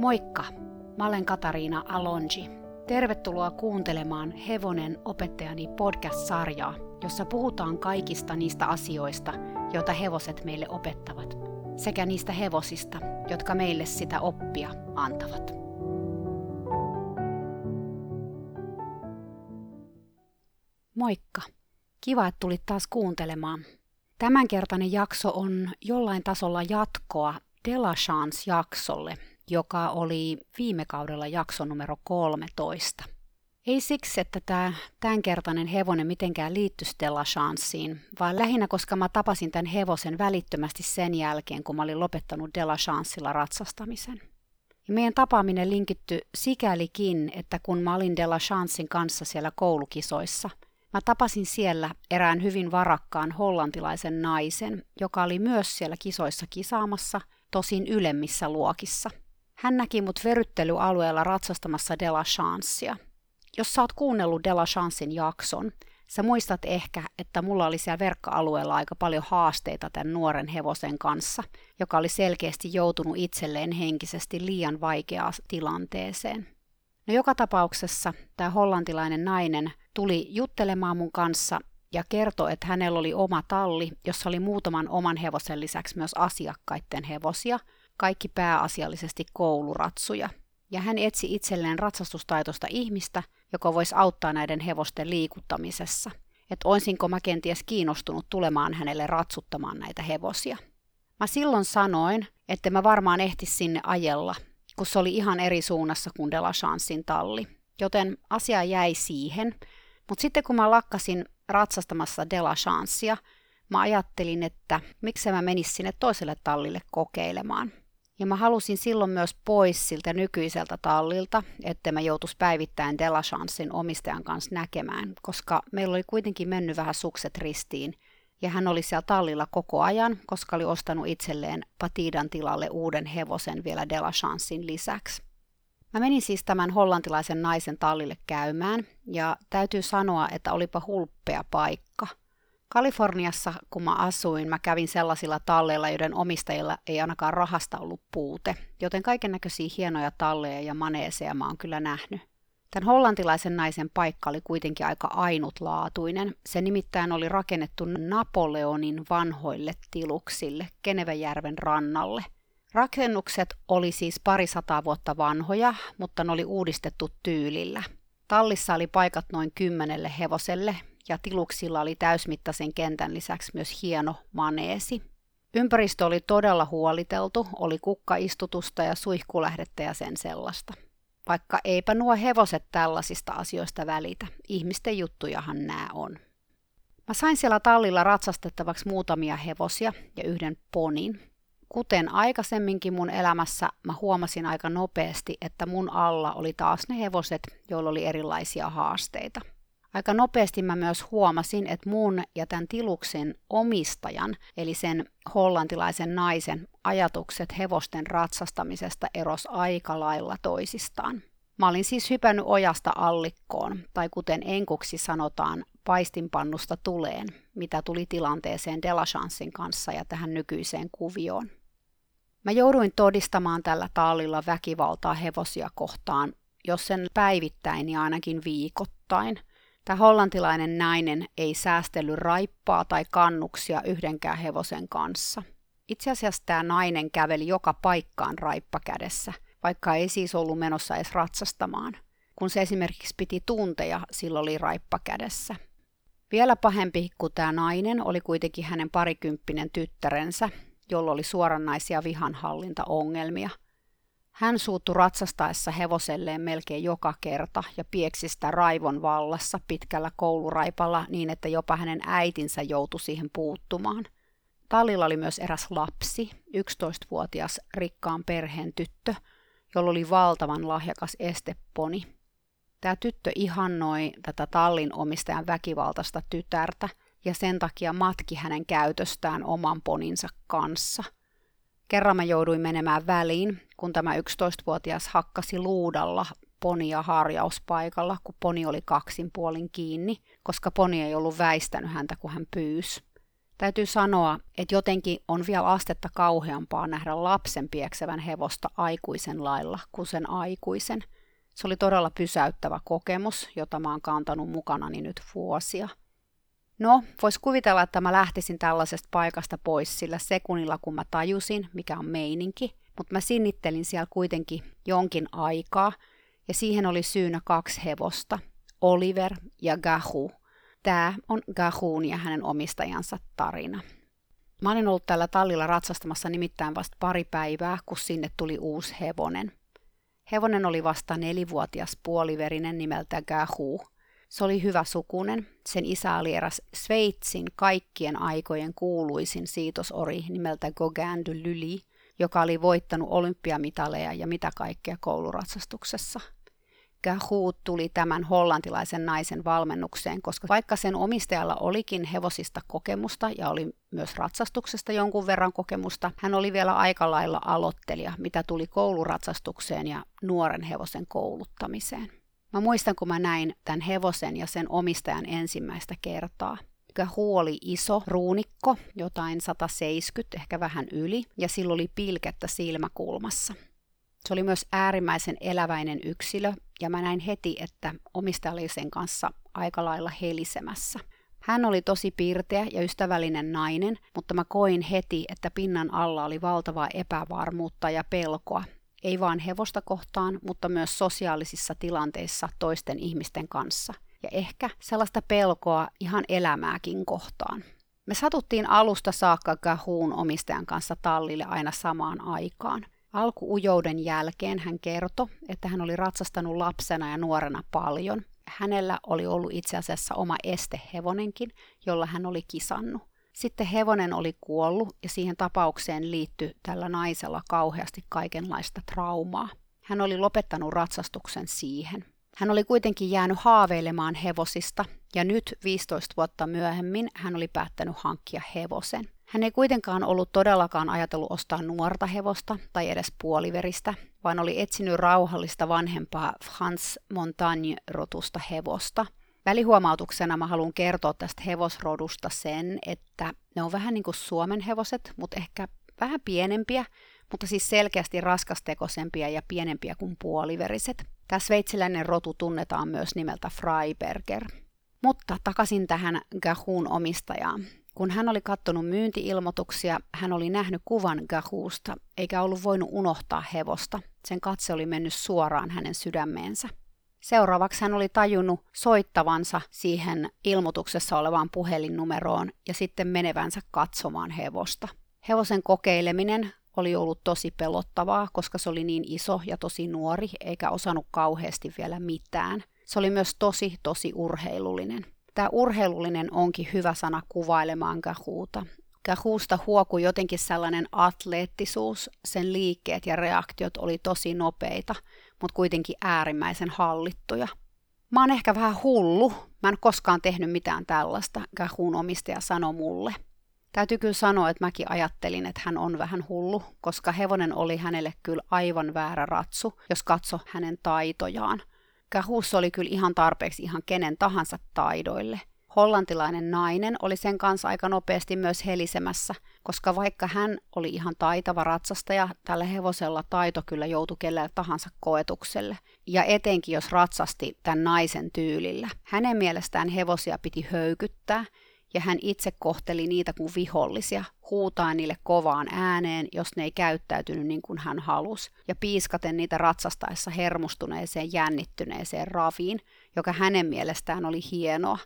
Moikka! Mä olen Katariina Alonji. Tervetuloa kuuntelemaan Hevonen opettajani podcast-sarjaa, jossa puhutaan kaikista niistä asioista, joita hevoset meille opettavat, sekä niistä hevosista, jotka meille sitä oppia antavat. Moikka! Kiva, että tulit taas kuuntelemaan. Tämänkertainen jakso on jollain tasolla jatkoa Delachance-jaksolle, joka oli viime kaudella jakso numero 13. Ei siksi, että tämä tämänkertainen hevonen mitenkään liittyisi Delachanceen, vaan lähinnä koska mä tapasin tämän hevosen välittömästi sen jälkeen, kun mä olin lopettanut Delachancella ratsastamisen. Ja meidän tapaaminen linkitty sikälikin, että kun mä olin Delachancein kanssa siellä koulukisoissa, mä tapasin siellä erään hyvin varakkaan hollantilaisen naisen, joka oli myös siellä kisoissa kisaamassa, tosin ylemmissä luokissa – hän näki mut veryttelyalueella ratsastamassa Della Chancea. Jos sä oot kuunnellut Della Chancein jakson, sä muistat ehkä, että mulla oli siellä verkka-alueella aika paljon haasteita tämän nuoren hevosen kanssa, joka oli selkeästi joutunut itselleen henkisesti liian vaikeaan tilanteeseen. No joka tapauksessa tämä hollantilainen nainen tuli juttelemaan mun kanssa ja kertoi, että hänellä oli oma talli, jossa oli muutaman oman hevosen lisäksi myös asiakkaiden hevosia – kaikki pääasiallisesti kouluratsuja, ja hän etsi itselleen ratsastustaitoista ihmistä, joka voisi auttaa näiden hevosten liikuttamisessa. Että oisinko mä kenties kiinnostunut tulemaan hänelle ratsuttamaan näitä hevosia. Mä silloin sanoin, että mä varmaan ehtis sinne ajella, kun se oli ihan eri suunnassa kuin Delachansin talli. Joten asia jäi siihen. Mutta sitten kun mä lakkasin ratsastamassa Delachancia, mä ajattelin, että miksi mä menisin sinne toiselle tallille kokeilemaan. Ja mä halusin silloin myös pois siltä nykyiseltä tallilta, että mä joutuisi päivittäin Delachansin omistajan kanssa näkemään, koska meillä oli kuitenkin mennyt vähän sukset ristiin. Ja hän oli siellä tallilla koko ajan, koska oli ostanut itselleen Patidan tilalle uuden hevosen vielä Delachansin lisäksi. Mä menin siis tämän hollantilaisen naisen tallille käymään, ja täytyy sanoa, että olipa hulppea paikka – Kaliforniassa, kun mä asuin, mä kävin sellaisilla talleilla, joiden omistajilla ei ainakaan rahasta ollut puute, joten kaiken näköisiä hienoja talleja ja maneeseja mä oon kyllä nähnyt. Tämän hollantilaisen naisen paikka oli kuitenkin aika ainutlaatuinen. Se nimittäin oli rakennettu Napoleonin vanhoille tiluksille Kenevejärven rannalle. Rakennukset oli siis pari sataa vuotta vanhoja, mutta ne oli uudistettu tyylillä. Tallissa oli paikat noin kymmenelle hevoselle, ja tiluksilla oli täysmittaisen kentän lisäksi myös hieno maneesi. Ympäristö oli todella huoliteltu, oli kukkaistutusta ja suihkulähdettä ja sen sellaista. Vaikka eipä nuo hevoset tällaisista asioista välitä, ihmisten juttujahan nämä on. Mä sain siellä tallilla ratsastettavaksi muutamia hevosia ja yhden ponin. Kuten aikaisemminkin mun elämässä, mä huomasin aika nopeasti, että mun alla oli taas ne hevoset, joilla oli erilaisia haasteita – Aika nopeasti mä myös huomasin, että mun ja tämän tiluksen omistajan, eli sen hollantilaisen naisen, ajatukset hevosten ratsastamisesta eros aika lailla toisistaan. Mä olin siis hypännyt ojasta allikkoon, tai kuten enkuksi sanotaan, paistinpannusta tuleen, mitä tuli tilanteeseen Delachansin kanssa ja tähän nykyiseen kuvioon. Mä jouduin todistamaan tällä taalilla väkivaltaa hevosia kohtaan, jos sen päivittäin, niin ainakin viikoittain – Tämä hollantilainen nainen ei säästellyt raippaa tai kannuksia yhdenkään hevosen kanssa. Itse asiassa tämä nainen käveli joka paikkaan raippa kädessä, vaikka ei siis ollut menossa edes ratsastamaan. Kun se esimerkiksi piti tunteja, sillä oli raippa kädessä. Vielä pahempi kuin tämä nainen oli kuitenkin hänen parikymppinen tyttärensä, jolla oli suoranaisia vihanhallintaongelmia – hän suuttu ratsastaessa hevoselleen melkein joka kerta ja pieksi sitä raivon vallassa pitkällä kouluraipalla niin, että jopa hänen äitinsä joutui siihen puuttumaan. Tallilla oli myös eräs lapsi, 11-vuotias rikkaan perheen tyttö, jolla oli valtavan lahjakas esteponi. Tämä tyttö ihannoi tätä tallin omistajan väkivaltaista tytärtä ja sen takia matki hänen käytöstään oman poninsa kanssa – Kerran mä jouduin menemään väliin, kun tämä 11-vuotias hakkasi luudalla ponia harjauspaikalla, kun poni oli kaksin puolin kiinni, koska poni ei ollut väistänyt häntä, kun hän pyysi. Täytyy sanoa, että jotenkin on vielä astetta kauheampaa nähdä lapsen pieksevän hevosta aikuisen lailla kuin sen aikuisen. Se oli todella pysäyttävä kokemus, jota mä oon kantanut mukanani nyt vuosia. No, vois kuvitella, että mä lähtisin tällaisesta paikasta pois sillä sekunnilla, kun mä tajusin, mikä on meininki, mutta mä sinnittelin siellä kuitenkin jonkin aikaa, ja siihen oli syynä kaksi hevosta, Oliver ja Gahu. Tämä on Gahun ja hänen omistajansa tarina. Mä olin ollut täällä tallilla ratsastamassa nimittäin vasta pari päivää, kun sinne tuli uusi hevonen. Hevonen oli vasta nelivuotias puoliverinen nimeltä Gahu. Se oli hyvä sukunen. Sen isä oli eräs Sveitsin kaikkien aikojen kuuluisin siitosori nimeltä Gauguin de Lully, joka oli voittanut olympiamitaleja ja mitä kaikkea kouluratsastuksessa – Gahout tuli tämän hollantilaisen naisen valmennukseen, koska vaikka sen omistajalla olikin hevosista kokemusta ja oli myös ratsastuksesta jonkun verran kokemusta, hän oli vielä aika lailla aloittelija, mitä tuli kouluratsastukseen ja nuoren hevosen kouluttamiseen. Mä muistan, kun mä näin tämän hevosen ja sen omistajan ensimmäistä kertaa. Gahu oli iso ruunikko, jotain 170, ehkä vähän yli, ja sillä oli pilkettä silmäkulmassa. Se oli myös äärimmäisen eläväinen yksilö, ja mä näin heti, että omistaja oli sen kanssa aika lailla helisemässä. Hän oli tosi piirteä ja ystävällinen nainen, mutta mä koin heti, että pinnan alla oli valtavaa epävarmuutta ja pelkoa. Ei vaan hevosta kohtaan, mutta myös sosiaalisissa tilanteissa toisten ihmisten kanssa. Ja ehkä sellaista pelkoa ihan elämääkin kohtaan. Me satuttiin alusta saakka Gahuun omistajan kanssa tallille aina samaan aikaan. Alkuujouden jälkeen hän kertoi, että hän oli ratsastanut lapsena ja nuorena paljon. Hänellä oli ollut itse asiassa oma estehevonenkin, jolla hän oli kisannut. Sitten hevonen oli kuollut ja siihen tapaukseen liittyi tällä naisella kauheasti kaikenlaista traumaa. Hän oli lopettanut ratsastuksen siihen. Hän oli kuitenkin jäänyt haaveilemaan hevosista ja nyt 15 vuotta myöhemmin hän oli päättänyt hankkia hevosen. Hän ei kuitenkaan ollut todellakaan ajatellut ostaa nuorta hevosta tai edes puoliveristä, vaan oli etsinyt rauhallista vanhempaa Frans Montagne-rotusta hevosta. Välihuomautuksena mä haluan kertoa tästä hevosrodusta sen, että ne on vähän niin kuin Suomen hevoset, mutta ehkä vähän pienempiä, mutta siis selkeästi raskastekoisempia ja pienempiä kuin puoliveriset. Tämä sveitsiläinen rotu tunnetaan myös nimeltä Freiberger. Mutta takaisin tähän Gahun omistajaan. Kun hän oli katsonut myyntiilmoituksia, hän oli nähnyt kuvan Gahuusta, eikä ollut voinut unohtaa hevosta. Sen katse oli mennyt suoraan hänen sydämeensä. Seuraavaksi hän oli tajunnut soittavansa siihen ilmoituksessa olevaan puhelinnumeroon ja sitten menevänsä katsomaan hevosta. Hevosen kokeileminen oli ollut tosi pelottavaa, koska se oli niin iso ja tosi nuori, eikä osannut kauheasti vielä mitään. Se oli myös tosi, tosi urheilullinen. Tämä urheilullinen onkin hyvä sana kuvailemaan Gahuuta. Gahuusta huokui jotenkin sellainen atleettisuus, sen liikkeet ja reaktiot oli tosi nopeita, mutta kuitenkin äärimmäisen hallittuja. Mä oon ehkä vähän hullu, mä en koskaan tehnyt mitään tällaista, Gahuun omistaja sanoi mulle. Täytyy kyllä sanoa, että mäkin ajattelin, että hän on vähän hullu, koska hevonen oli hänelle kyllä aivan väärä ratsu, jos katso hänen taitojaan. Kahus oli kyllä ihan tarpeeksi ihan kenen tahansa taidoille. Hollantilainen nainen oli sen kanssa aika nopeasti myös helisemässä, koska vaikka hän oli ihan taitava ratsastaja, tällä hevosella taito kyllä joutui kelle tahansa koetukselle. Ja etenkin jos ratsasti tämän naisen tyylillä. Hänen mielestään hevosia piti höykyttää, ja hän itse kohteli niitä kuin vihollisia, huutaa niille kovaan ääneen, jos ne ei käyttäytynyt niin kuin hän halusi, ja piiskaten niitä ratsastaessa hermostuneeseen jännittyneeseen raviin, joka hänen mielestään oli hienoa.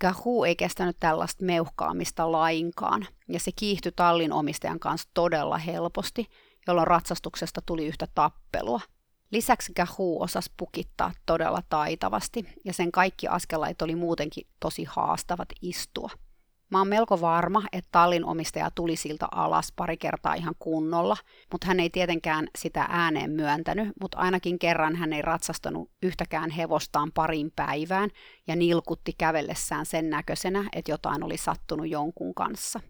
Gahu ei kestänyt tällaista meuhkaamista lainkaan, ja se kiihtyi tallin omistajan kanssa todella helposti, jolloin ratsastuksesta tuli yhtä tappelua – Lisäksi Gahu osasi pukittaa todella taitavasti, ja sen kaikki askelait oli muutenkin tosi haastavat istua. Mä oon melko varma, että tallin omistaja tuli siltä alas pari kertaa ihan kunnolla, mutta hän ei tietenkään sitä ääneen myöntänyt, mutta ainakin kerran hän ei ratsastanut yhtäkään hevostaan parin päivään ja nilkutti kävellessään sen näköisenä, että jotain oli sattunut jonkun kanssa.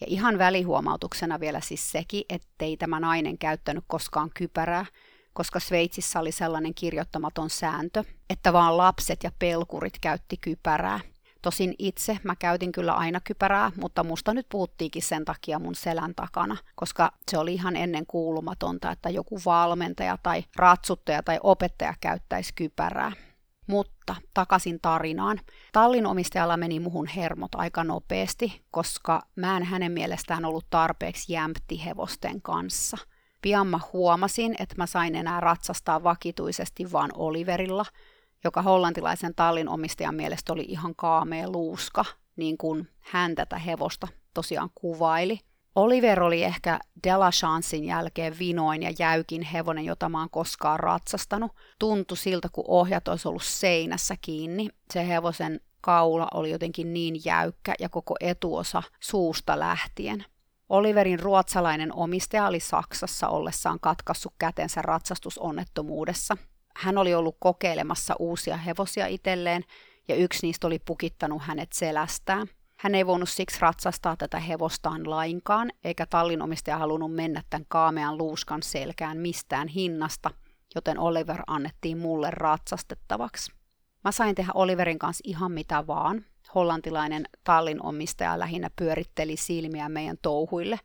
Ja ihan välihuomautuksena vielä siis sekin, ettei tämä nainen käyttänyt koskaan kypärää, koska Sveitsissä oli sellainen kirjoittamaton sääntö, että vaan lapset ja pelkurit käytti kypärää. Tosin itse mä käytin kyllä aina kypärää, mutta musta nyt puhuttiinkin sen takia mun selän takana, koska se oli ihan ennen kuulumatonta, että joku valmentaja tai ratsuttaja tai opettaja käyttäisi kypärää. Mutta takaisin tarinaan. Tallin omistajalla meni muhun hermot aika nopeasti, koska mä en hänen mielestään ollut tarpeeksi jämpti hevosten kanssa. Pian mä huomasin, että mä sain enää ratsastaa vakituisesti vaan Oliverilla, joka hollantilaisen tallin omistajan mielestä oli ihan kaamea luuska, niin kuin hän tätä hevosta tosiaan kuvaili – Oliver oli ehkä Delachansin jälkeen vinoin ja jäykin hevonen, jota mä oon koskaan ratsastanut. Tuntui siltä, kun ohjat olisi ollut seinässä kiinni. Se hevosen kaula oli jotenkin niin jäykkä ja koko etuosa suusta lähtien. Oliverin ruotsalainen omistaja oli Saksassa ollessaan katkassut kätensä ratsastusonnettomuudessa. Hän oli ollut kokeilemassa uusia hevosia itselleen ja yksi niistä oli pukittanut hänet selästään – hän ei voinut siksi ratsastaa tätä hevostaan lainkaan, eikä tallinomistaja halunnut mennä tämän kaamean luuskan selkään mistään hinnasta, joten Oliver annettiin mulle ratsastettavaksi. Mä sain tehdä Oliverin kanssa ihan mitä vaan. Hollantilainen tallinomistaja lähinnä pyöritteli silmiä meidän touhuille,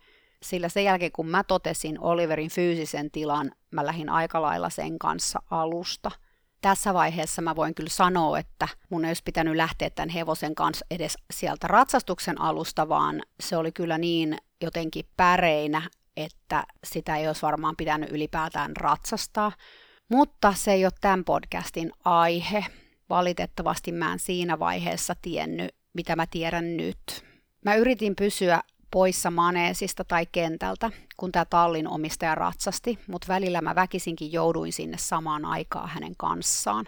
sillä sen jälkeen kun mä totesin Oliverin fyysisen tilan, mä lähdin aika lailla sen kanssa alusta – tässä vaiheessa mä voin kyllä sanoa, että mun ei olisi pitänyt lähteä tämän hevosen kanssa edes sieltä ratsastuksen alusta, vaan se oli kyllä niin jotenkin päreinä, että sitä ei olisi varmaan pitänyt ylipäätään ratsastaa. Mutta se ei ole tämän podcastin aihe. Valitettavasti mä en siinä vaiheessa tiennyt, mitä mä tiedän nyt. Mä yritin pysyä poissa maneesista tai kentältä, kun tämä tallin omistaja ratsasti, mutta välillä mä väkisinkin jouduin sinne samaan aikaan hänen kanssaan.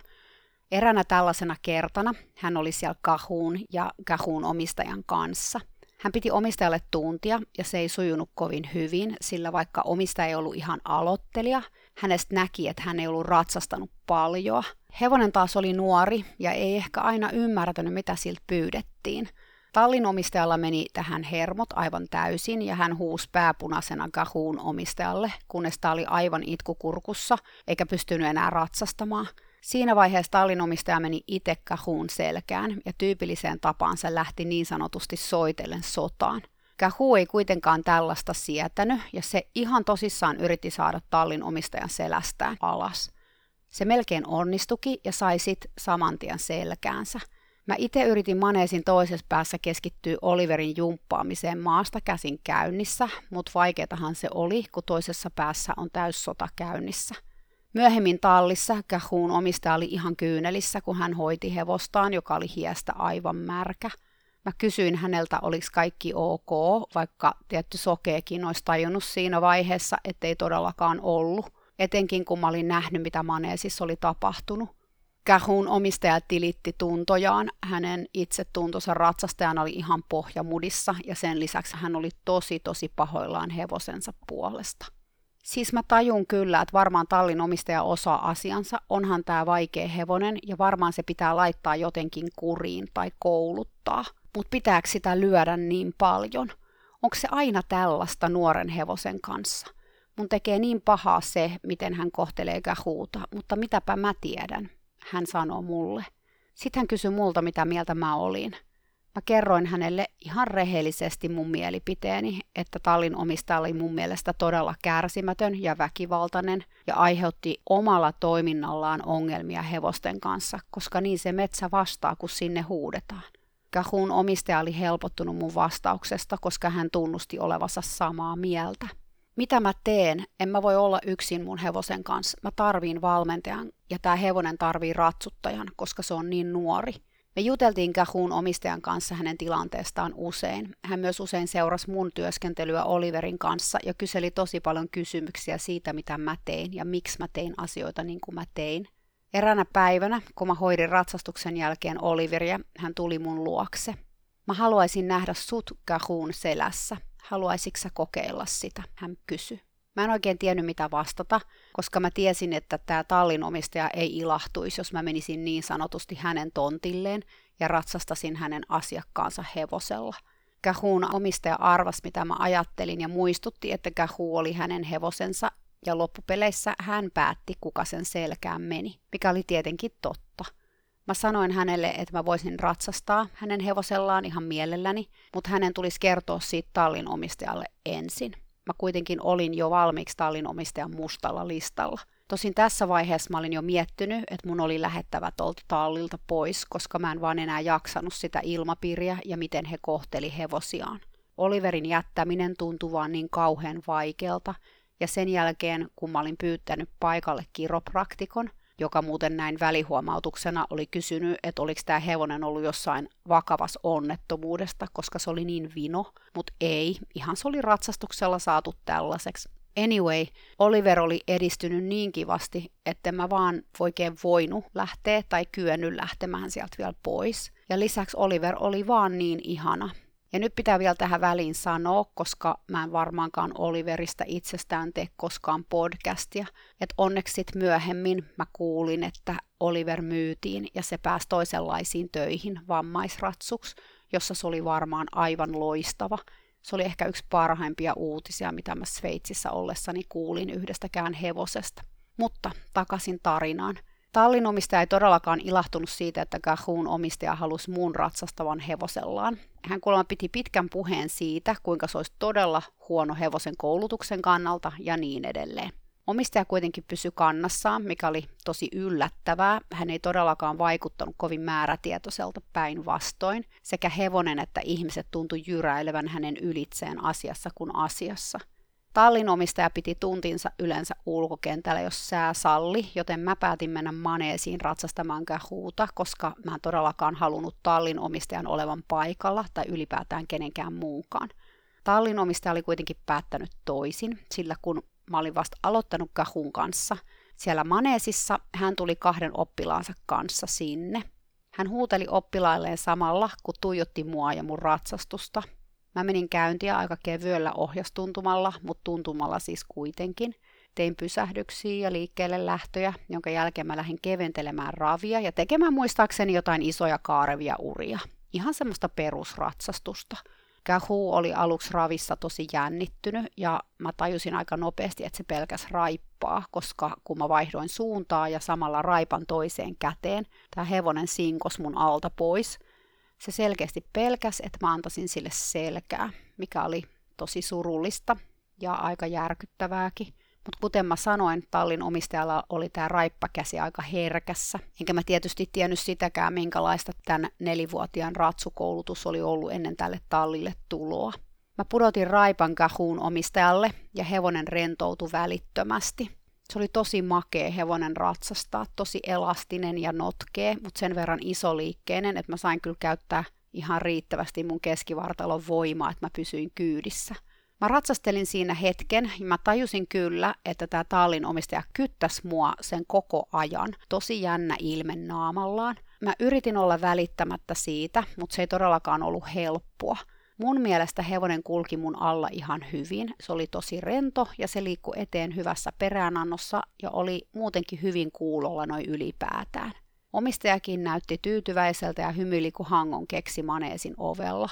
Eränä tällaisena kertana hän oli siellä Kahuun ja Kahuun omistajan kanssa. Hän piti omistajalle tuntia ja se ei sujunut kovin hyvin, sillä vaikka omistaja ei ollut ihan aloittelija, hänestä näki, että hän ei ollut ratsastanut paljon. Hevonen taas oli nuori ja ei ehkä aina ymmärtänyt, mitä siltä pyydettiin – Tallin omistajalla meni tähän hermot aivan täysin ja hän huusi pääpunaisena Gahuun omistajalle, kunnes tämä oli aivan itkukurkussa eikä pystynyt enää ratsastamaan. Siinä vaiheessa tallin omistaja meni itse Gahuun selkään ja tyypilliseen tapaansa lähti niin sanotusti soitellen sotaan. Kahu ei kuitenkaan tällaista sietänyt ja se ihan tosissaan yritti saada tallin omistajan selästään alas. Se melkein onnistuki ja sai sit saman tien selkäänsä – Mä itse yritin maneesin toisessa päässä keskittyä Oliverin jumppaamiseen maasta käsin käynnissä, mutta vaikeatahan se oli, kun toisessa päässä on täyssota käynnissä. Myöhemmin tallissa Kähuun omistaja oli ihan kyynelissä, kun hän hoiti hevostaan, joka oli hiestä aivan märkä. Mä kysyin häneltä, oliko kaikki ok, vaikka tietty sokeekin olisi tajunnut siinä vaiheessa, ettei todellakaan ollut, etenkin kun mä olin nähnyt, mitä maneesissa oli tapahtunut. Kahun omistaja tilitti tuntojaan. Hänen itse tuntonsa ratsastajan oli ihan pohjamudissa ja sen lisäksi hän oli tosi tosi pahoillaan hevosensa puolesta. Siis mä tajun kyllä, että varmaan tallin omistaja osaa asiansa, onhan tämä vaikea hevonen ja varmaan se pitää laittaa jotenkin kuriin tai kouluttaa. Mutta pitääkö sitä lyödä niin paljon? Onko se aina tällaista nuoren hevosen kanssa? Mun tekee niin pahaa se, miten hän kohtelee kähuuta, mutta mitäpä mä tiedän hän sanoo mulle. Sitten hän kysyi multa, mitä mieltä mä olin. Mä kerroin hänelle ihan rehellisesti mun mielipiteeni, että tallin omistaja oli mun mielestä todella kärsimätön ja väkivaltainen ja aiheutti omalla toiminnallaan ongelmia hevosten kanssa, koska niin se metsä vastaa, kun sinne huudetaan. Kahun omistaja oli helpottunut mun vastauksesta, koska hän tunnusti olevansa samaa mieltä mitä mä teen? En mä voi olla yksin mun hevosen kanssa. Mä tarviin valmentajan ja tämä hevonen tarvii ratsuttajan, koska se on niin nuori. Me juteltiin Kahun omistajan kanssa hänen tilanteestaan usein. Hän myös usein seurasi mun työskentelyä Oliverin kanssa ja kyseli tosi paljon kysymyksiä siitä, mitä mä tein ja miksi mä tein asioita niin kuin mä tein. Eräänä päivänä, kun mä hoidin ratsastuksen jälkeen Oliveria, hän tuli mun luokse. Mä haluaisin nähdä sut Kahun selässä, haluaisitko kokeilla sitä? Hän kysyi. Mä en oikein tiennyt mitä vastata, koska mä tiesin, että tämä tallinomistaja ei ilahtuisi, jos mä menisin niin sanotusti hänen tontilleen ja ratsastasin hänen asiakkaansa hevosella. Kahun omistaja arvas, mitä mä ajattelin ja muistutti, että Kahu oli hänen hevosensa ja loppupeleissä hän päätti, kuka sen selkään meni, mikä oli tietenkin totta. Mä sanoin hänelle, että mä voisin ratsastaa hänen hevosellaan ihan mielelläni, mutta hänen tulisi kertoa siitä tallin omistajalle ensin. Mä kuitenkin olin jo valmiiksi tallin omistajan mustalla listalla. Tosin tässä vaiheessa mä olin jo miettinyt, että mun oli lähettävä tuolta tallilta pois, koska mä en vaan enää jaksanut sitä ilmapiiriä ja miten he kohteli hevosiaan. Oliverin jättäminen tuntui vaan niin kauhean vaikealta, ja sen jälkeen, kun mä olin pyytänyt paikalle kiropraktikon, joka muuten näin välihuomautuksena oli kysynyt, että oliko tämä hevonen ollut jossain vakavassa onnettomuudesta, koska se oli niin vino, mutta ei, ihan se oli ratsastuksella saatu tällaiseksi. Anyway, Oliver oli edistynyt niin kivasti, että mä vaan oikein voinut lähteä tai kyennyt lähtemään sieltä vielä pois. Ja lisäksi Oliver oli vaan niin ihana. Ja nyt pitää vielä tähän väliin sanoa, koska mä en varmaankaan Oliverista itsestään tee koskaan podcastia, että onneksi sit myöhemmin mä kuulin, että Oliver myytiin ja se pääsi toisenlaisiin töihin vammaisratsuksi, jossa se oli varmaan aivan loistava. Se oli ehkä yksi parhaimpia uutisia, mitä mä Sveitsissä ollessani kuulin yhdestäkään hevosesta. Mutta takaisin tarinaan. Tallin omistaja ei todellakaan ilahtunut siitä, että Cahoon omistaja halusi muun ratsastavan hevosellaan. Hän kuulemma piti pitkän puheen siitä, kuinka se olisi todella huono hevosen koulutuksen kannalta ja niin edelleen. Omistaja kuitenkin pysyi kannassaan, mikä oli tosi yllättävää. Hän ei todellakaan vaikuttanut kovin määrätietoiselta päinvastoin. Sekä hevonen että ihmiset tuntui jyräilevän hänen ylitseen asiassa kuin asiassa. Tallin omistaja piti tuntinsa yleensä ulkokentällä, jos sää salli, joten mä päätin mennä maneesiin ratsastamaan kähuuta, koska mä en todellakaan halunnut tallin omistajan olevan paikalla tai ylipäätään kenenkään muukaan. Tallin omistaja oli kuitenkin päättänyt toisin, sillä kun mä olin vasta aloittanut kahun kanssa, siellä maneesissa hän tuli kahden oppilaansa kanssa sinne. Hän huuteli oppilailleen samalla, kun tuijotti mua ja mun ratsastusta, Mä menin käyntiä aika kevyellä ohjastuntumalla, mutta tuntumalla siis kuitenkin. Tein pysähdyksiä ja liikkeelle lähtöjä, jonka jälkeen mä lähdin keventelemään ravia ja tekemään muistaakseni jotain isoja kaarevia uria. Ihan semmoista perusratsastusta. Kähu oli aluksi ravissa tosi jännittynyt ja mä tajusin aika nopeasti, että se pelkäs raippaa, koska kun mä vaihdoin suuntaa ja samalla raipan toiseen käteen, tämä hevonen sinkos mun alta pois – se selkeästi pelkäs, että mä antaisin sille selkää, mikä oli tosi surullista ja aika järkyttävääkin. Mutta kuten mä sanoin, tallin omistajalla oli tämä raippakäsi aika herkässä. Enkä mä tietysti tiennyt sitäkään, minkälaista tämän nelivuotiaan ratsukoulutus oli ollut ennen tälle tallille tuloa. Mä pudotin raipan kahuun omistajalle ja hevonen rentoutui välittömästi. Se oli tosi makea hevonen ratsastaa, tosi elastinen ja notkee, mutta sen verran isoliikkeinen, että mä sain kyllä käyttää ihan riittävästi mun keskivartalon voimaa, että mä pysyin kyydissä. Mä ratsastelin siinä hetken ja mä tajusin kyllä, että tämä tallin omistaja kyttäs mua sen koko ajan. Tosi jännä ilme naamallaan. Mä yritin olla välittämättä siitä, mutta se ei todellakaan ollut helppoa. Mun mielestä hevonen kulki mun alla ihan hyvin. Se oli tosi rento ja se liikkui eteen hyvässä peräänannossa ja oli muutenkin hyvin kuulolla noin ylipäätään. Omistajakin näytti tyytyväiseltä ja hymyili kuin hangon keksi maneesin ovella.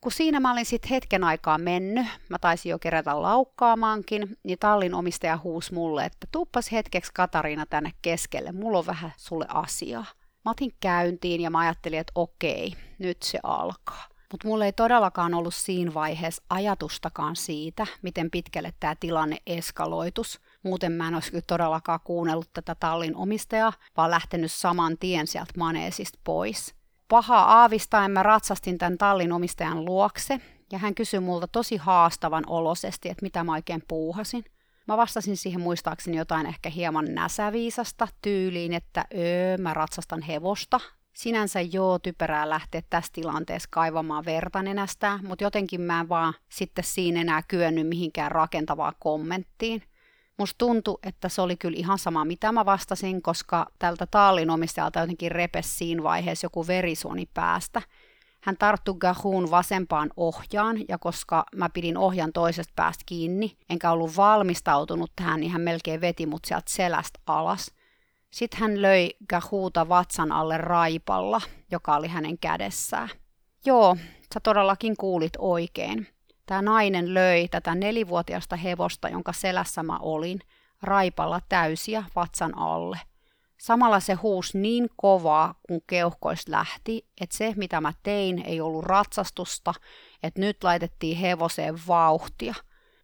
Kun siinä mä olin sitten hetken aikaa mennyt, mä taisin jo kerätä laukkaamaankin, niin tallin omistaja huusi mulle, että tuppas hetkeksi Katariina tänne keskelle, mulla on vähän sulle asiaa. Mä otin käyntiin ja mä ajattelin, että okei, nyt se alkaa. Mutta mulla ei todellakaan ollut siinä vaiheessa ajatustakaan siitä, miten pitkälle tämä tilanne eskaloitus. Muuten mä en olisi kyllä todellakaan kuunnellut tätä tallin omistajaa, vaan lähtenyt saman tien sieltä maneesista pois. Paha aavistaen mä ratsastin tämän tallin omistajan luokse, ja hän kysyi multa tosi haastavan olosesti, että mitä mä oikein puuhasin. Mä vastasin siihen muistaakseni jotain ehkä hieman näsäviisasta tyyliin, että öö, mä ratsastan hevosta sinänsä joo typerää lähteä tässä tilanteessa kaivamaan verta nenästä, mutta jotenkin mä en vaan sitten siinä enää kyennyt mihinkään rakentavaa kommenttiin. Musta tuntui, että se oli kyllä ihan sama, mitä mä vastasin, koska tältä taalin omistajalta jotenkin repes siinä vaiheessa joku verisuoni päästä. Hän tarttui Gahuun vasempaan ohjaan, ja koska mä pidin ohjan toisesta päästä kiinni, enkä ollut valmistautunut tähän, niin hän melkein veti mut sieltä selästä alas – sitten hän löi Gahuuta vatsan alle raipalla, joka oli hänen kädessään. Joo, sä todellakin kuulit oikein. Tämä nainen löi tätä nelivuotiaasta hevosta, jonka selässä mä olin, raipalla täysiä vatsan alle. Samalla se huus niin kovaa, kun keuhkoista lähti, että se mitä mä tein ei ollut ratsastusta, että nyt laitettiin hevoseen vauhtia.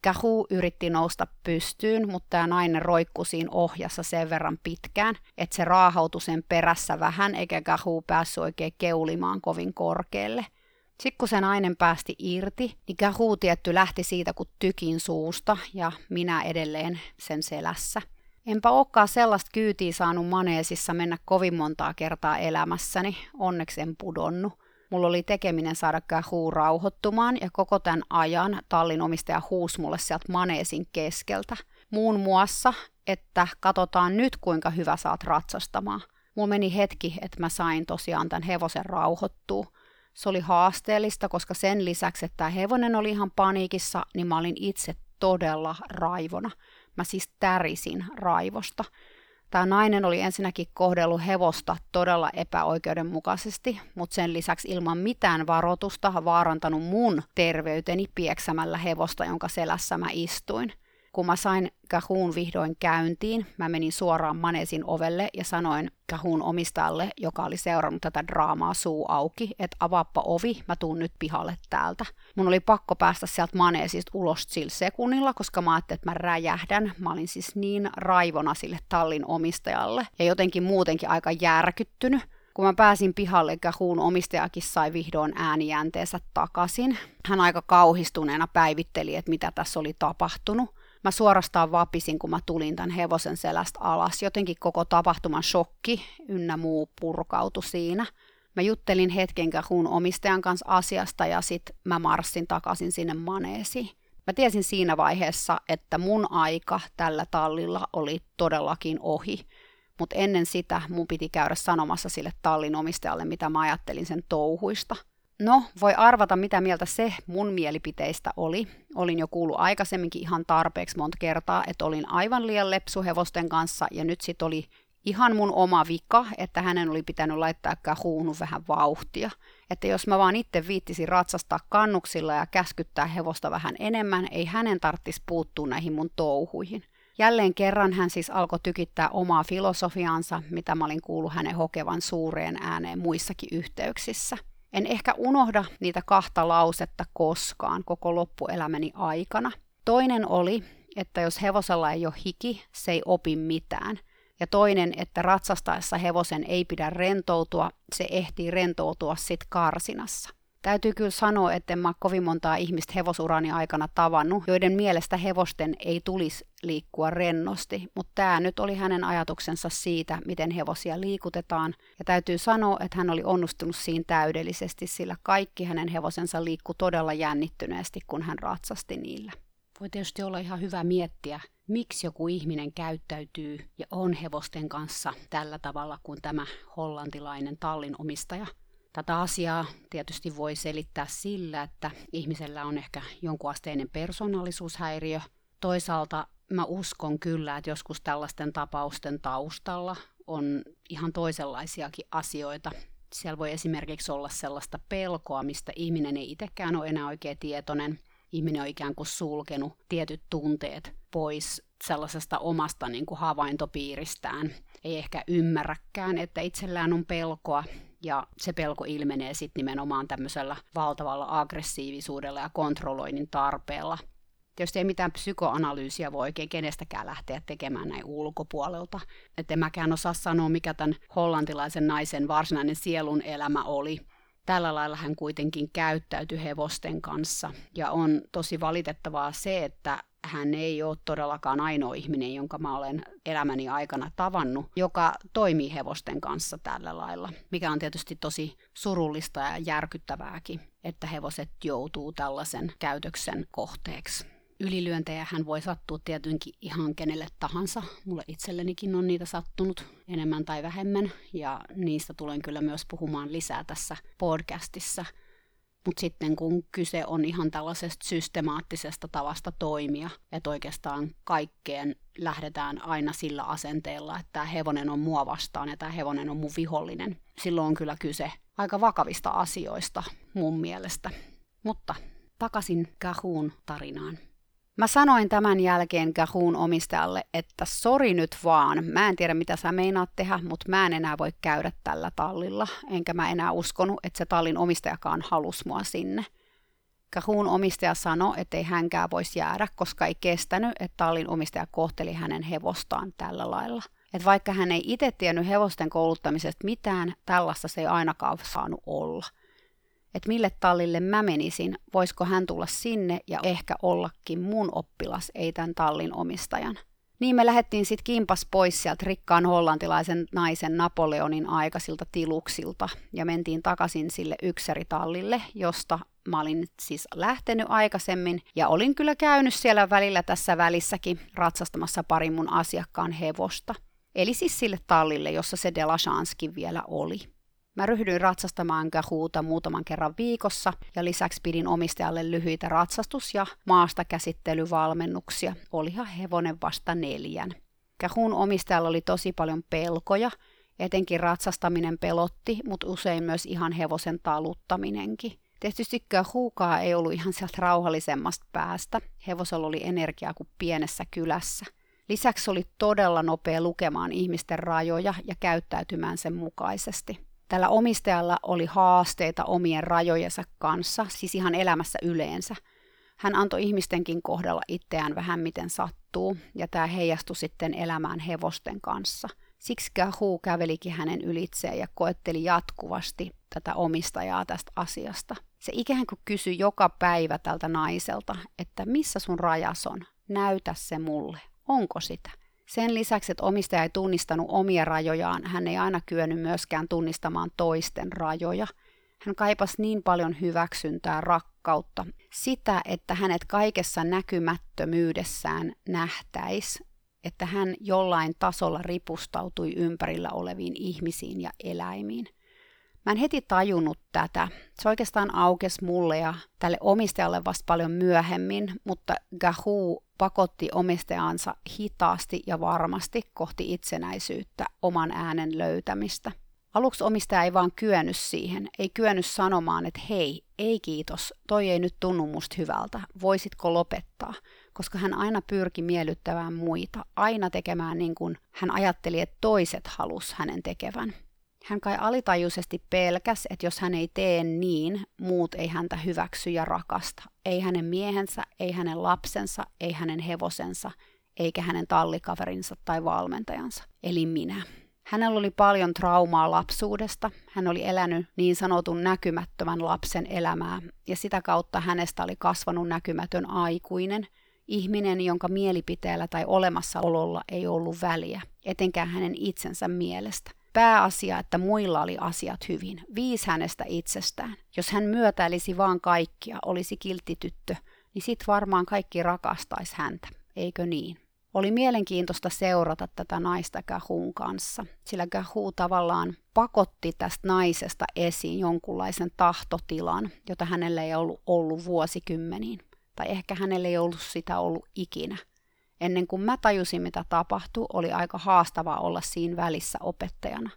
Kahu yritti nousta pystyyn, mutta tämä nainen roikkui siinä ohjassa sen verran pitkään, että se raahautui sen perässä vähän, eikä Kahu päässyt oikein keulimaan kovin korkealle – sitten kun se nainen päästi irti, niin Kahuu tietty lähti siitä kuin tykin suusta ja minä edelleen sen selässä. Enpä olekaan sellaista kyytiä saanut maneesissa mennä kovin montaa kertaa elämässäni, onneksi en pudonnut. Mulla oli tekeminen saada Kahuu rauhoittumaan ja koko tämän ajan tallin omistaja huusi mulle sieltä maneesin keskeltä. Muun muassa, että katsotaan nyt kuinka hyvä saat ratsastamaan. Mulla meni hetki, että mä sain tosiaan tämän hevosen rauhoittua. Se oli haasteellista, koska sen lisäksi, että tämä hevonen oli ihan paniikissa, niin mä olin itse todella raivona. Mä siis tärisin raivosta. Tämä nainen oli ensinnäkin kohdellut hevosta todella epäoikeudenmukaisesti, mutta sen lisäksi ilman mitään varoitusta vaarantanut mun terveyteni pieksämällä hevosta, jonka selässä mä istuin. Kun mä sain Kahun vihdoin käyntiin, mä menin suoraan Manesin ovelle ja sanoin Kahun omistajalle, joka oli seurannut tätä draamaa suu auki, että avaappa ovi, mä tuun nyt pihalle täältä. Mun oli pakko päästä sieltä Manesista ulos sillä sekunnilla, koska mä ajattelin, että mä räjähdän. Mä olin siis niin raivona sille tallin omistajalle ja jotenkin muutenkin aika järkyttynyt. Kun mä pääsin pihalle, Kahun omistajakin sai vihdoin äänijänteensä takaisin. Hän aika kauhistuneena päivitteli, että mitä tässä oli tapahtunut. Mä suorastaan vapisin, kun mä tulin tämän hevosen selästä alas. Jotenkin koko tapahtuman shokki ynnä muu purkautui siinä. Mä juttelin hetken kahun omistajan kanssa asiasta ja sitten mä marssin takaisin sinne maneesiin. Mä tiesin siinä vaiheessa, että mun aika tällä tallilla oli todellakin ohi, mutta ennen sitä mun piti käydä sanomassa sille tallin omistajalle, mitä mä ajattelin sen touhuista – No, voi arvata, mitä mieltä se mun mielipiteistä oli. Olin jo kuullut aikaisemminkin ihan tarpeeksi monta kertaa, että olin aivan liian lepsu hevosten kanssa, ja nyt sit oli ihan mun oma vika, että hänen oli pitänyt laittaa kahuunu vähän vauhtia. Että jos mä vaan itse viittisin ratsastaa kannuksilla ja käskyttää hevosta vähän enemmän, ei hänen tarttis puuttua näihin mun touhuihin. Jälleen kerran hän siis alkoi tykittää omaa filosofiansa, mitä mä olin kuullut hänen hokevan suureen ääneen muissakin yhteyksissä – en ehkä unohda niitä kahta lausetta koskaan koko loppuelämäni aikana. Toinen oli, että jos hevosella ei ole hiki, se ei opi mitään. Ja toinen, että ratsastaessa hevosen ei pidä rentoutua, se ehtii rentoutua sit karsinassa. Täytyy kyllä sanoa, että en mä kovin montaa ihmistä hevosurani aikana tavannut, joiden mielestä hevosten ei tulisi liikkua rennosti, mutta tämä nyt oli hänen ajatuksensa siitä, miten hevosia liikutetaan. Ja täytyy sanoa, että hän oli onnistunut siinä täydellisesti, sillä kaikki hänen hevosensa liikku todella jännittyneesti, kun hän ratsasti niillä. Voi tietysti olla ihan hyvä miettiä, miksi joku ihminen käyttäytyy ja on hevosten kanssa tällä tavalla kuin tämä hollantilainen tallin omistaja – Tätä asiaa tietysti voi selittää sillä, että ihmisellä on ehkä jonkunasteinen persoonallisuushäiriö. Toisaalta mä uskon kyllä, että joskus tällaisten tapausten taustalla on ihan toisenlaisiakin asioita. Siellä voi esimerkiksi olla sellaista pelkoa, mistä ihminen ei itsekään ole enää oikein tietoinen. Ihminen on ikään kuin sulkenut tietyt tunteet pois sellaisesta omasta niin kuin havaintopiiristään. Ei ehkä ymmärräkään, että itsellään on pelkoa ja se pelko ilmenee sitten nimenomaan tämmöisellä valtavalla aggressiivisuudella ja kontrolloinnin tarpeella. Tietysti ei mitään psykoanalyysiä voi oikein kenestäkään lähteä tekemään näin ulkopuolelta. Että en mäkään osaa sanoa, mikä tämän hollantilaisen naisen varsinainen sielun elämä oli. Tällä lailla hän kuitenkin käyttäytyi hevosten kanssa. Ja on tosi valitettavaa se, että hän ei ole todellakaan ainoa ihminen, jonka mä olen elämäni aikana tavannut, joka toimii hevosten kanssa tällä lailla, mikä on tietysti tosi surullista ja järkyttävääkin, että hevoset joutuu tällaisen käytöksen kohteeksi. Ylilyöntejä hän voi sattua tietenkin ihan kenelle tahansa. Mulle itsellenikin on niitä sattunut enemmän tai vähemmän, ja niistä tulen kyllä myös puhumaan lisää tässä podcastissa – mutta sitten kun kyse on ihan tällaisesta systemaattisesta tavasta toimia, että oikeastaan kaikkeen lähdetään aina sillä asenteella, että tämä hevonen on mua vastaan ja tämä hevonen on mun vihollinen. Silloin on kyllä kyse aika vakavista asioista mun mielestä. Mutta takaisin Kahun tarinaan. Mä sanoin tämän jälkeen Gahuun omistajalle, että sori nyt vaan, mä en tiedä mitä sä meinaat tehdä, mutta mä en enää voi käydä tällä tallilla, enkä mä enää uskonut, että se tallin omistajakaan halus mua sinne. Gahuun omistaja sanoi, että ei hänkään voisi jäädä, koska ei kestänyt, että tallin omistaja kohteli hänen hevostaan tällä lailla. Että vaikka hän ei itse tiennyt hevosten kouluttamisesta mitään, tällaista se ei ainakaan saanut olla – että mille tallille mä menisin, voisiko hän tulla sinne ja ehkä ollakin mun oppilas, ei tämän tallin omistajan. Niin me lähdettiin sitten kimpas pois sieltä rikkaan hollantilaisen naisen Napoleonin aikaisilta tiluksilta ja mentiin takaisin sille ykseritallille, josta mä olin siis lähtenyt aikaisemmin ja olin kyllä käynyt siellä välillä tässä välissäkin ratsastamassa parin mun asiakkaan hevosta. Eli siis sille tallille, jossa se Delachanskin vielä oli. Mä ryhdyin ratsastamaan Gahuuta muutaman kerran viikossa ja lisäksi pidin omistajalle lyhyitä ratsastus- ja maasta käsittelyvalmennuksia. Olihan hevonen vasta neljän. Kahun omistajalla oli tosi paljon pelkoja, etenkin ratsastaminen pelotti, mutta usein myös ihan hevosen taluttaminenkin. Tietysti Kahuukaa ei ollut ihan sieltä rauhallisemmasta päästä. Hevosella oli energiaa kuin pienessä kylässä. Lisäksi oli todella nopea lukemaan ihmisten rajoja ja käyttäytymään sen mukaisesti. Tällä omistajalla oli haasteita omien rajojensa kanssa, siis ihan elämässä yleensä. Hän antoi ihmistenkin kohdalla itseään vähän miten sattuu, ja tämä heijastui sitten elämään hevosten kanssa. Siksi Gahu kävelikin hänen ylitseen ja koetteli jatkuvasti tätä omistajaa tästä asiasta. Se ikään kuin kysyi joka päivä tältä naiselta, että missä sun rajas on, näytä se mulle, onko sitä. Sen lisäksi, että omistaja ei tunnistanut omia rajojaan, hän ei aina kyennyt myöskään tunnistamaan toisten rajoja. Hän kaipasi niin paljon hyväksyntää, rakkautta, sitä, että hänet kaikessa näkymättömyydessään nähtäisi, että hän jollain tasolla ripustautui ympärillä oleviin ihmisiin ja eläimiin. Mä en heti tajunnut tätä. Se oikeastaan aukesi mulle ja tälle omistajalle vasta paljon myöhemmin, mutta Gahu pakotti omistajansa hitaasti ja varmasti kohti itsenäisyyttä, oman äänen löytämistä. Aluksi omistaja ei vaan kyennyt siihen, ei kyennyt sanomaan, että hei, ei kiitos, toi ei nyt tunnu musta hyvältä, voisitko lopettaa, koska hän aina pyrki miellyttämään muita, aina tekemään niin kuin hän ajatteli, että toiset halus hänen tekevän. Hän kai alitajuisesti pelkäs, että jos hän ei tee niin, muut ei häntä hyväksy ja rakasta. Ei hänen miehensä, ei hänen lapsensa, ei hänen hevosensa, eikä hänen tallikaverinsa tai valmentajansa, eli minä. Hänellä oli paljon traumaa lapsuudesta. Hän oli elänyt niin sanotun näkymättömän lapsen elämää, ja sitä kautta hänestä oli kasvanut näkymätön aikuinen, ihminen, jonka mielipiteellä tai olemassaololla ei ollut väliä, etenkään hänen itsensä mielestä. Pääasia, että muilla oli asiat hyvin. Viis hänestä itsestään. Jos hän myötäilisi vaan kaikkia, olisi kiltti tyttö, niin sit varmaan kaikki rakastaisi häntä, eikö niin? Oli mielenkiintoista seurata tätä naista Gahun kanssa, sillä Gahu tavallaan pakotti tästä naisesta esiin jonkunlaisen tahtotilan, jota hänelle ei ollut ollut vuosikymmeniin. Tai ehkä hänelle ei ollut sitä ollut ikinä. Ennen kuin mä tajusin, mitä tapahtui, oli aika haastavaa olla siinä välissä opettajana.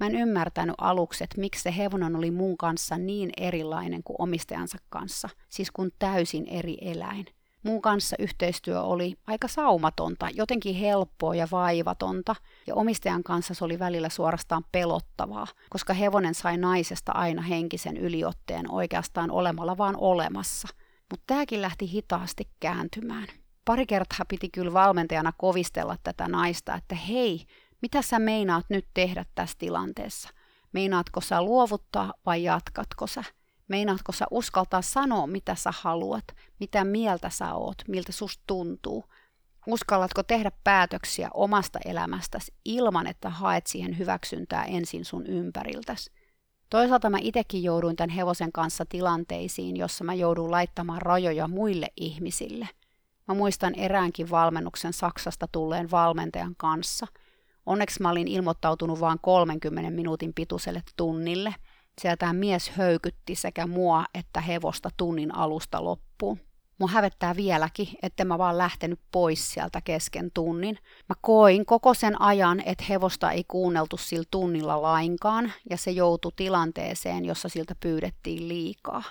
Mä en ymmärtänyt aluksi, että miksi se hevonen oli mun kanssa niin erilainen kuin omistajansa kanssa, siis kun täysin eri eläin. Mun kanssa yhteistyö oli aika saumatonta, jotenkin helppoa ja vaivatonta, ja omistajan kanssa se oli välillä suorastaan pelottavaa, koska hevonen sai naisesta aina henkisen yliotteen oikeastaan olemalla vaan olemassa. Mutta tämäkin lähti hitaasti kääntymään pari kertaa piti kyllä valmentajana kovistella tätä naista, että hei, mitä sä meinaat nyt tehdä tässä tilanteessa? Meinaatko sä luovuttaa vai jatkatko sä? Meinaatko sä uskaltaa sanoa, mitä sä haluat, mitä mieltä sä oot, miltä susta tuntuu? Uskallatko tehdä päätöksiä omasta elämästäsi ilman, että haet siihen hyväksyntää ensin sun ympäriltäsi? Toisaalta mä itsekin jouduin tämän hevosen kanssa tilanteisiin, jossa mä joudun laittamaan rajoja muille ihmisille – Mä muistan eräänkin valmennuksen Saksasta tulleen valmentajan kanssa. Onneksi mä olin ilmoittautunut vain 30 minuutin pituiselle tunnille. Siellä tämä mies höykytti sekä mua että hevosta tunnin alusta loppuun. Mua hävettää vieläkin, että mä vaan lähtenyt pois sieltä kesken tunnin. Mä koin koko sen ajan, että hevosta ei kuunneltu sillä tunnilla lainkaan, ja se joutui tilanteeseen, jossa siltä pyydettiin liikaa.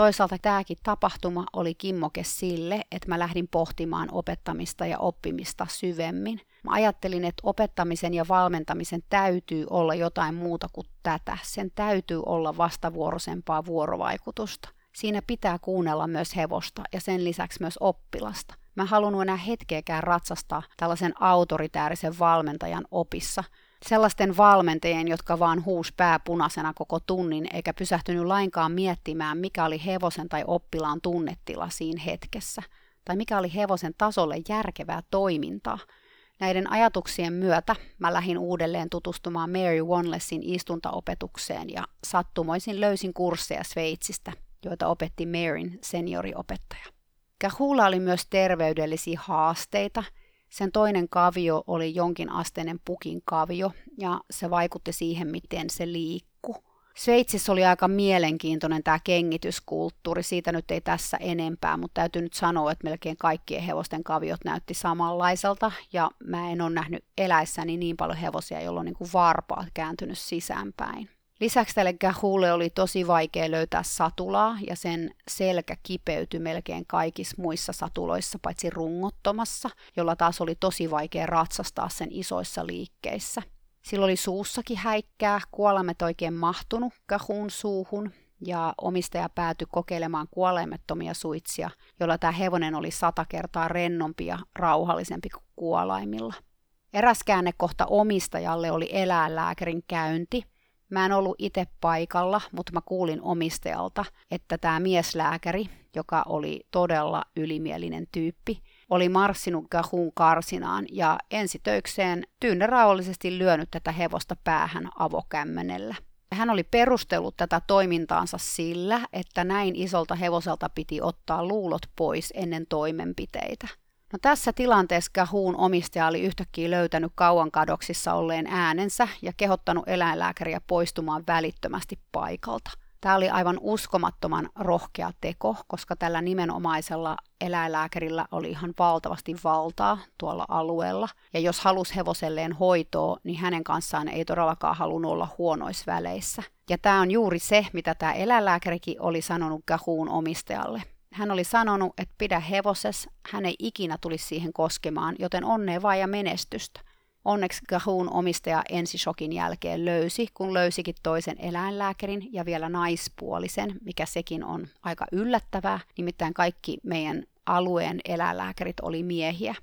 Toisaalta tämäkin tapahtuma oli kimmoke sille, että mä lähdin pohtimaan opettamista ja oppimista syvemmin. Mä ajattelin, että opettamisen ja valmentamisen täytyy olla jotain muuta kuin tätä. Sen täytyy olla vastavuoroisempaa vuorovaikutusta. Siinä pitää kuunnella myös hevosta ja sen lisäksi myös oppilasta. Mä halunnut enää hetkeäkään ratsastaa tällaisen autoritäärisen valmentajan opissa, sellaisten valmentajien, jotka vaan huus pää punaisena koko tunnin eikä pysähtynyt lainkaan miettimään, mikä oli hevosen tai oppilaan tunnetila siinä hetkessä, tai mikä oli hevosen tasolle järkevää toimintaa. Näiden ajatuksien myötä mä lähdin uudelleen tutustumaan Mary Wanlessin istuntaopetukseen ja sattumoisin löysin kursseja Sveitsistä, joita opetti Maryn senioriopettaja. Kahulla oli myös terveydellisiä haasteita. Sen toinen kavio oli jonkin asteinen pukin kavio ja se vaikutti siihen, miten se liikkui. Sveitsissä oli aika mielenkiintoinen tämä kengityskulttuuri, siitä nyt ei tässä enempää, mutta täytyy nyt sanoa, että melkein kaikkien hevosten kaviot näytti samanlaiselta, ja mä en ole nähnyt eläissäni niin paljon hevosia, joilla on niin kuin varpaat kääntynyt sisäänpäin. Lisäksi tälle Gahulle oli tosi vaikea löytää satulaa ja sen selkä kipeytyi melkein kaikissa muissa satuloissa paitsi rungottomassa, jolla taas oli tosi vaikea ratsastaa sen isoissa liikkeissä. Sillä oli suussakin häikkää, kuolemet oikein mahtunut Gahun suuhun ja omistaja päätyi kokeilemaan kuolemettomia suitsia, jolla tämä hevonen oli sata kertaa rennompi ja rauhallisempi kuin kuolaimilla. Eräs käännekohta omistajalle oli eläinlääkärin käynti, Mä en ollut itse paikalla, mutta mä kuulin omistajalta, että tämä mieslääkäri, joka oli todella ylimielinen tyyppi, oli marssinut Gahun karsinaan ja ensitöikseen tyynneraullisesti lyönyt tätä hevosta päähän avokämmenellä. Hän oli perustellut tätä toimintaansa sillä, että näin isolta hevoselta piti ottaa luulot pois ennen toimenpiteitä. No tässä tilanteessa Kahun omistaja oli yhtäkkiä löytänyt kauan kadoksissa olleen äänensä ja kehottanut eläinlääkäriä poistumaan välittömästi paikalta. Tämä oli aivan uskomattoman rohkea teko, koska tällä nimenomaisella eläinlääkärillä oli ihan valtavasti valtaa tuolla alueella. Ja jos halusi hevoselleen hoitoa, niin hänen kanssaan ei todellakaan halunnut olla huonoissa väleissä. Ja tämä on juuri se, mitä tämä eläinlääkärikin oli sanonut Gahuun omistajalle. Hän oli sanonut, että pidä hevoses, hän ei ikinä tulisi siihen koskemaan, joten onnea vaan ja menestystä. Onneksi Gahun omistaja ensisokin jälkeen löysi, kun löysikin toisen eläinlääkärin ja vielä naispuolisen, mikä sekin on aika yllättävää, nimittäin kaikki meidän alueen eläinlääkärit oli miehiä.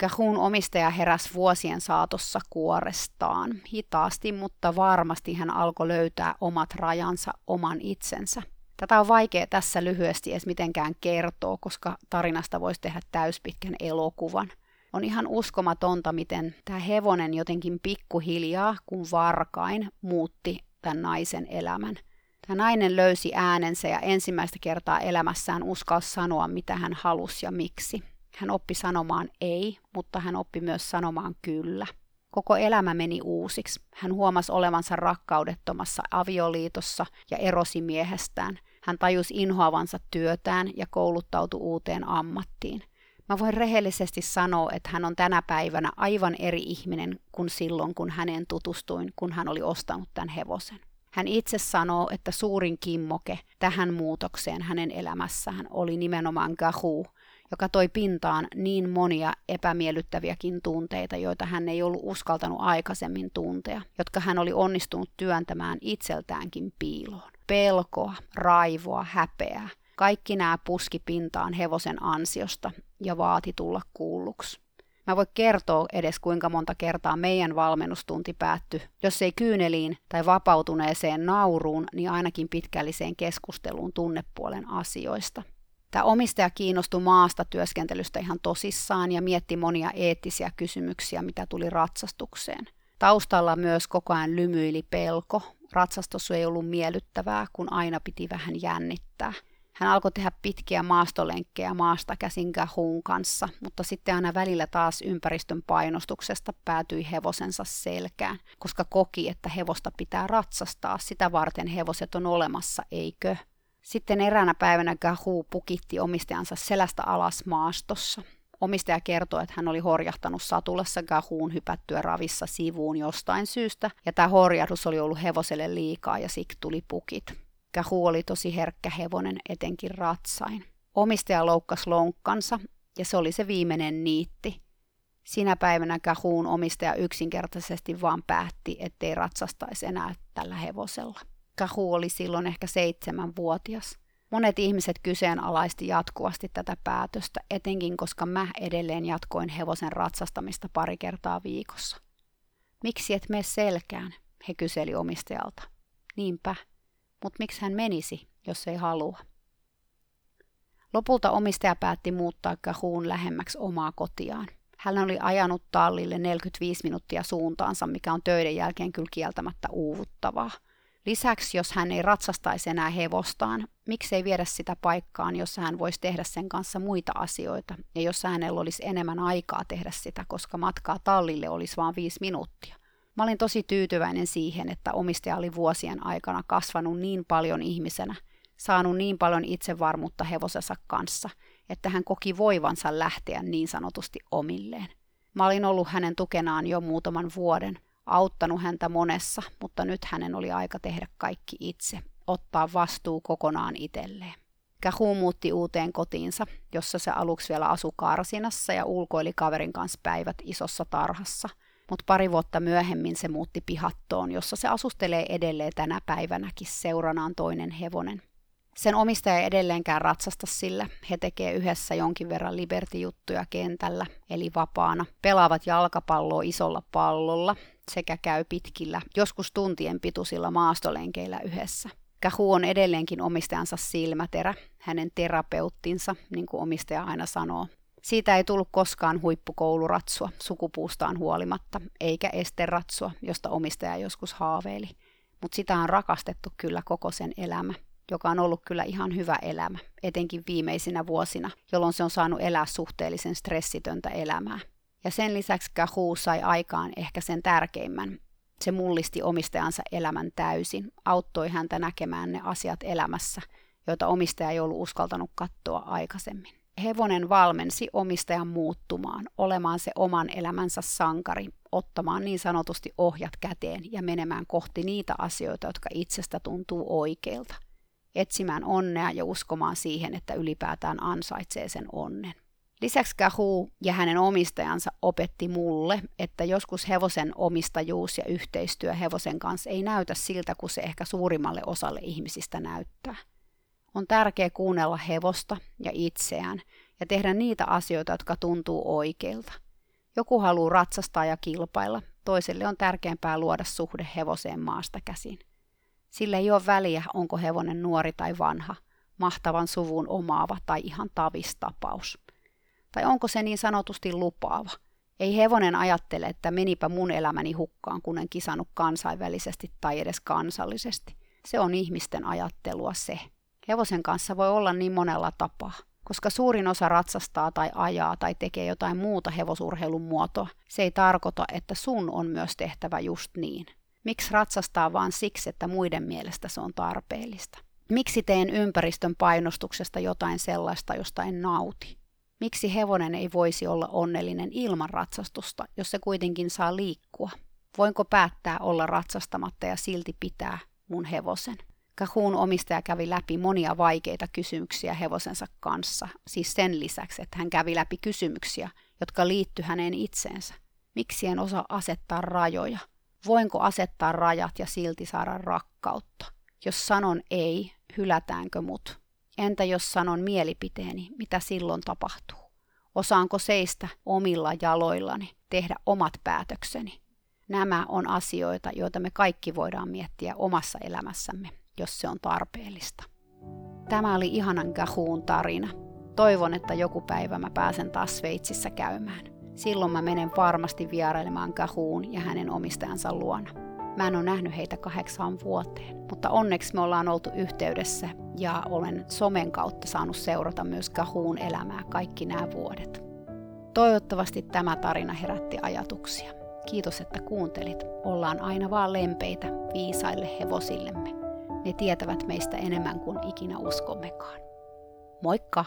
Gahun omistaja heräsi vuosien saatossa kuorestaan. Hitaasti, mutta varmasti hän alkoi löytää omat rajansa oman itsensä. Tätä on vaikea tässä lyhyesti edes mitenkään kertoa, koska tarinasta voisi tehdä täyspitkän elokuvan. On ihan uskomatonta, miten tämä hevonen jotenkin pikkuhiljaa, kun varkain, muutti tämän naisen elämän. Tämä nainen löysi äänensä ja ensimmäistä kertaa elämässään uskalsi sanoa, mitä hän halusi ja miksi. Hän oppi sanomaan ei, mutta hän oppi myös sanomaan kyllä. Koko elämä meni uusiksi. Hän huomasi olevansa rakkaudettomassa avioliitossa ja erosi miehestään. Hän tajusi inhoavansa työtään ja kouluttautui uuteen ammattiin. Mä voin rehellisesti sanoa, että hän on tänä päivänä aivan eri ihminen kuin silloin, kun häneen tutustuin, kun hän oli ostanut tämän hevosen. Hän itse sanoo, että suurin kimmoke tähän muutokseen hänen elämässään oli nimenomaan Gahu, joka toi pintaan niin monia epämiellyttäviäkin tunteita, joita hän ei ollut uskaltanut aikaisemmin tuntea, jotka hän oli onnistunut työntämään itseltäänkin piiloon. Pelkoa, raivoa, häpeää. Kaikki nämä puski pintaan hevosen ansiosta ja vaati tulla kuulluksi. Mä voin kertoa edes kuinka monta kertaa meidän valmennustunti päättyi, jos ei kyyneliin tai vapautuneeseen nauruun, niin ainakin pitkälliseen keskusteluun tunnepuolen asioista. Tämä omistaja kiinnostui maasta työskentelystä ihan tosissaan ja mietti monia eettisiä kysymyksiä, mitä tuli ratsastukseen. Taustalla myös koko ajan lymyili pelko. Ratsastus ei ollut miellyttävää, kun aina piti vähän jännittää. Hän alkoi tehdä pitkiä maastolenkkejä maasta käsin Gahun kanssa, mutta sitten aina välillä taas ympäristön painostuksesta päätyi hevosensa selkään, koska koki, että hevosta pitää ratsastaa, sitä varten hevoset on olemassa, eikö? Sitten eräänä päivänä Gahu pukitti omistajansa selästä alas maastossa. Omistaja kertoi, että hän oli horjahtanut satulassa Gahuun hypättyä ravissa sivuun jostain syystä, ja tämä horjahdus oli ollut hevoselle liikaa ja siksi tuli pukit. Kähu oli tosi herkkä hevonen, etenkin ratsain. Omistaja loukkasi lonkkansa, ja se oli se viimeinen niitti. Sinä päivänä Kähuun omistaja yksinkertaisesti vaan päätti, ettei ratsastaisi enää tällä hevosella. Kähu oli silloin ehkä seitsemänvuotias. Monet ihmiset kyseenalaisti jatkuvasti tätä päätöstä, etenkin koska mä edelleen jatkoin hevosen ratsastamista pari kertaa viikossa. Miksi et mene selkään? He kyseli omistajalta. Niinpä, mutta miksi hän menisi, jos ei halua? Lopulta omistaja päätti muuttaa Kahuun lähemmäksi omaa kotiaan. Hän oli ajanut tallille 45 minuuttia suuntaansa, mikä on töiden jälkeen kyllä kieltämättä uuvuttavaa. Lisäksi, jos hän ei ratsastaisi enää hevostaan, miksei viedä sitä paikkaan, jossa hän voisi tehdä sen kanssa muita asioita, ja jossa hänellä olisi enemmän aikaa tehdä sitä, koska matkaa tallille olisi vain viisi minuuttia. Mä olin tosi tyytyväinen siihen, että omistaja oli vuosien aikana kasvanut niin paljon ihmisenä, saanut niin paljon itsevarmuutta hevosensa kanssa, että hän koki voivansa lähteä niin sanotusti omilleen. Mä olin ollut hänen tukenaan jo muutaman vuoden, auttanut häntä monessa, mutta nyt hänen oli aika tehdä kaikki itse, ottaa vastuu kokonaan itselleen. Kähu muutti uuteen kotiinsa, jossa se aluksi vielä asui karsinassa ja ulkoili kaverin kanssa päivät isossa tarhassa – mutta pari vuotta myöhemmin se muutti pihattoon, jossa se asustelee edelleen tänä päivänäkin seuranaan toinen hevonen. Sen omistaja ei edelleenkään ratsasta sillä. He tekee yhdessä jonkin verran liberty-juttuja kentällä, eli vapaana. Pelaavat jalkapalloa isolla pallolla sekä käy pitkillä, joskus tuntien pituisilla maastolenkeillä yhdessä. Kähu on edelleenkin omistajansa silmäterä, hänen terapeuttinsa, niin kuin omistaja aina sanoo. Siitä ei tullut koskaan huippukouluratsua sukupuustaan huolimatta, eikä esteratsua, josta omistaja joskus haaveili. Mutta sitä on rakastettu kyllä koko sen elämä, joka on ollut kyllä ihan hyvä elämä, etenkin viimeisinä vuosina, jolloin se on saanut elää suhteellisen stressitöntä elämää. Ja sen lisäksi Kahuu sai aikaan ehkä sen tärkeimmän. Se mullisti omistajansa elämän täysin, auttoi häntä näkemään ne asiat elämässä, joita omistaja ei ollut uskaltanut katsoa aikaisemmin hevonen valmensi omistajan muuttumaan, olemaan se oman elämänsä sankari, ottamaan niin sanotusti ohjat käteen ja menemään kohti niitä asioita, jotka itsestä tuntuu oikeilta. Etsimään onnea ja uskomaan siihen, että ylipäätään ansaitsee sen onnen. Lisäksi Kahu ja hänen omistajansa opetti mulle, että joskus hevosen omistajuus ja yhteistyö hevosen kanssa ei näytä siltä, kuin se ehkä suurimmalle osalle ihmisistä näyttää. On tärkeää kuunnella hevosta ja itseään ja tehdä niitä asioita, jotka tuntuu oikeilta. Joku haluaa ratsastaa ja kilpailla, toiselle on tärkeämpää luoda suhde hevoseen maasta käsin. Sillä ei ole väliä, onko hevonen nuori tai vanha, mahtavan suvun omaava tai ihan tavistapaus. Tai onko se niin sanotusti lupaava. Ei hevonen ajattele, että menipä mun elämäni hukkaan, kun en kisannut kansainvälisesti tai edes kansallisesti. Se on ihmisten ajattelua se. Hevosen kanssa voi olla niin monella tapaa. Koska suurin osa ratsastaa tai ajaa tai tekee jotain muuta hevosurheilun muotoa, se ei tarkoita, että sun on myös tehtävä just niin. Miksi ratsastaa vaan siksi, että muiden mielestä se on tarpeellista? Miksi teen ympäristön painostuksesta jotain sellaista, josta en nauti? Miksi hevonen ei voisi olla onnellinen ilman ratsastusta, jos se kuitenkin saa liikkua? Voinko päättää olla ratsastamatta ja silti pitää mun hevosen? Kahun omistaja kävi läpi monia vaikeita kysymyksiä hevosensa kanssa, siis sen lisäksi, että hän kävi läpi kysymyksiä, jotka liittyy häneen itseensä. Miksi en osaa asettaa rajoja? Voinko asettaa rajat ja silti saada rakkautta? Jos sanon ei, hylätäänkö mut? Entä jos sanon mielipiteeni, mitä silloin tapahtuu? Osaanko seistä omilla jaloillani, tehdä omat päätökseni? Nämä on asioita, joita me kaikki voidaan miettiä omassa elämässämme jos se on tarpeellista. Tämä oli ihanan Gahuun tarina. Toivon, että joku päivä mä pääsen taas Sveitsissä käymään. Silloin mä menen varmasti vierailemaan Gahuun ja hänen omistajansa luona. Mä en ole nähnyt heitä kahdeksaan vuoteen, mutta onneksi me ollaan oltu yhteydessä ja olen somen kautta saanut seurata myös Gahuun elämää kaikki nämä vuodet. Toivottavasti tämä tarina herätti ajatuksia. Kiitos, että kuuntelit. Ollaan aina vaan lempeitä viisaille hevosillemme. Ne tietävät meistä enemmän kuin ikinä uskommekaan. Moikka!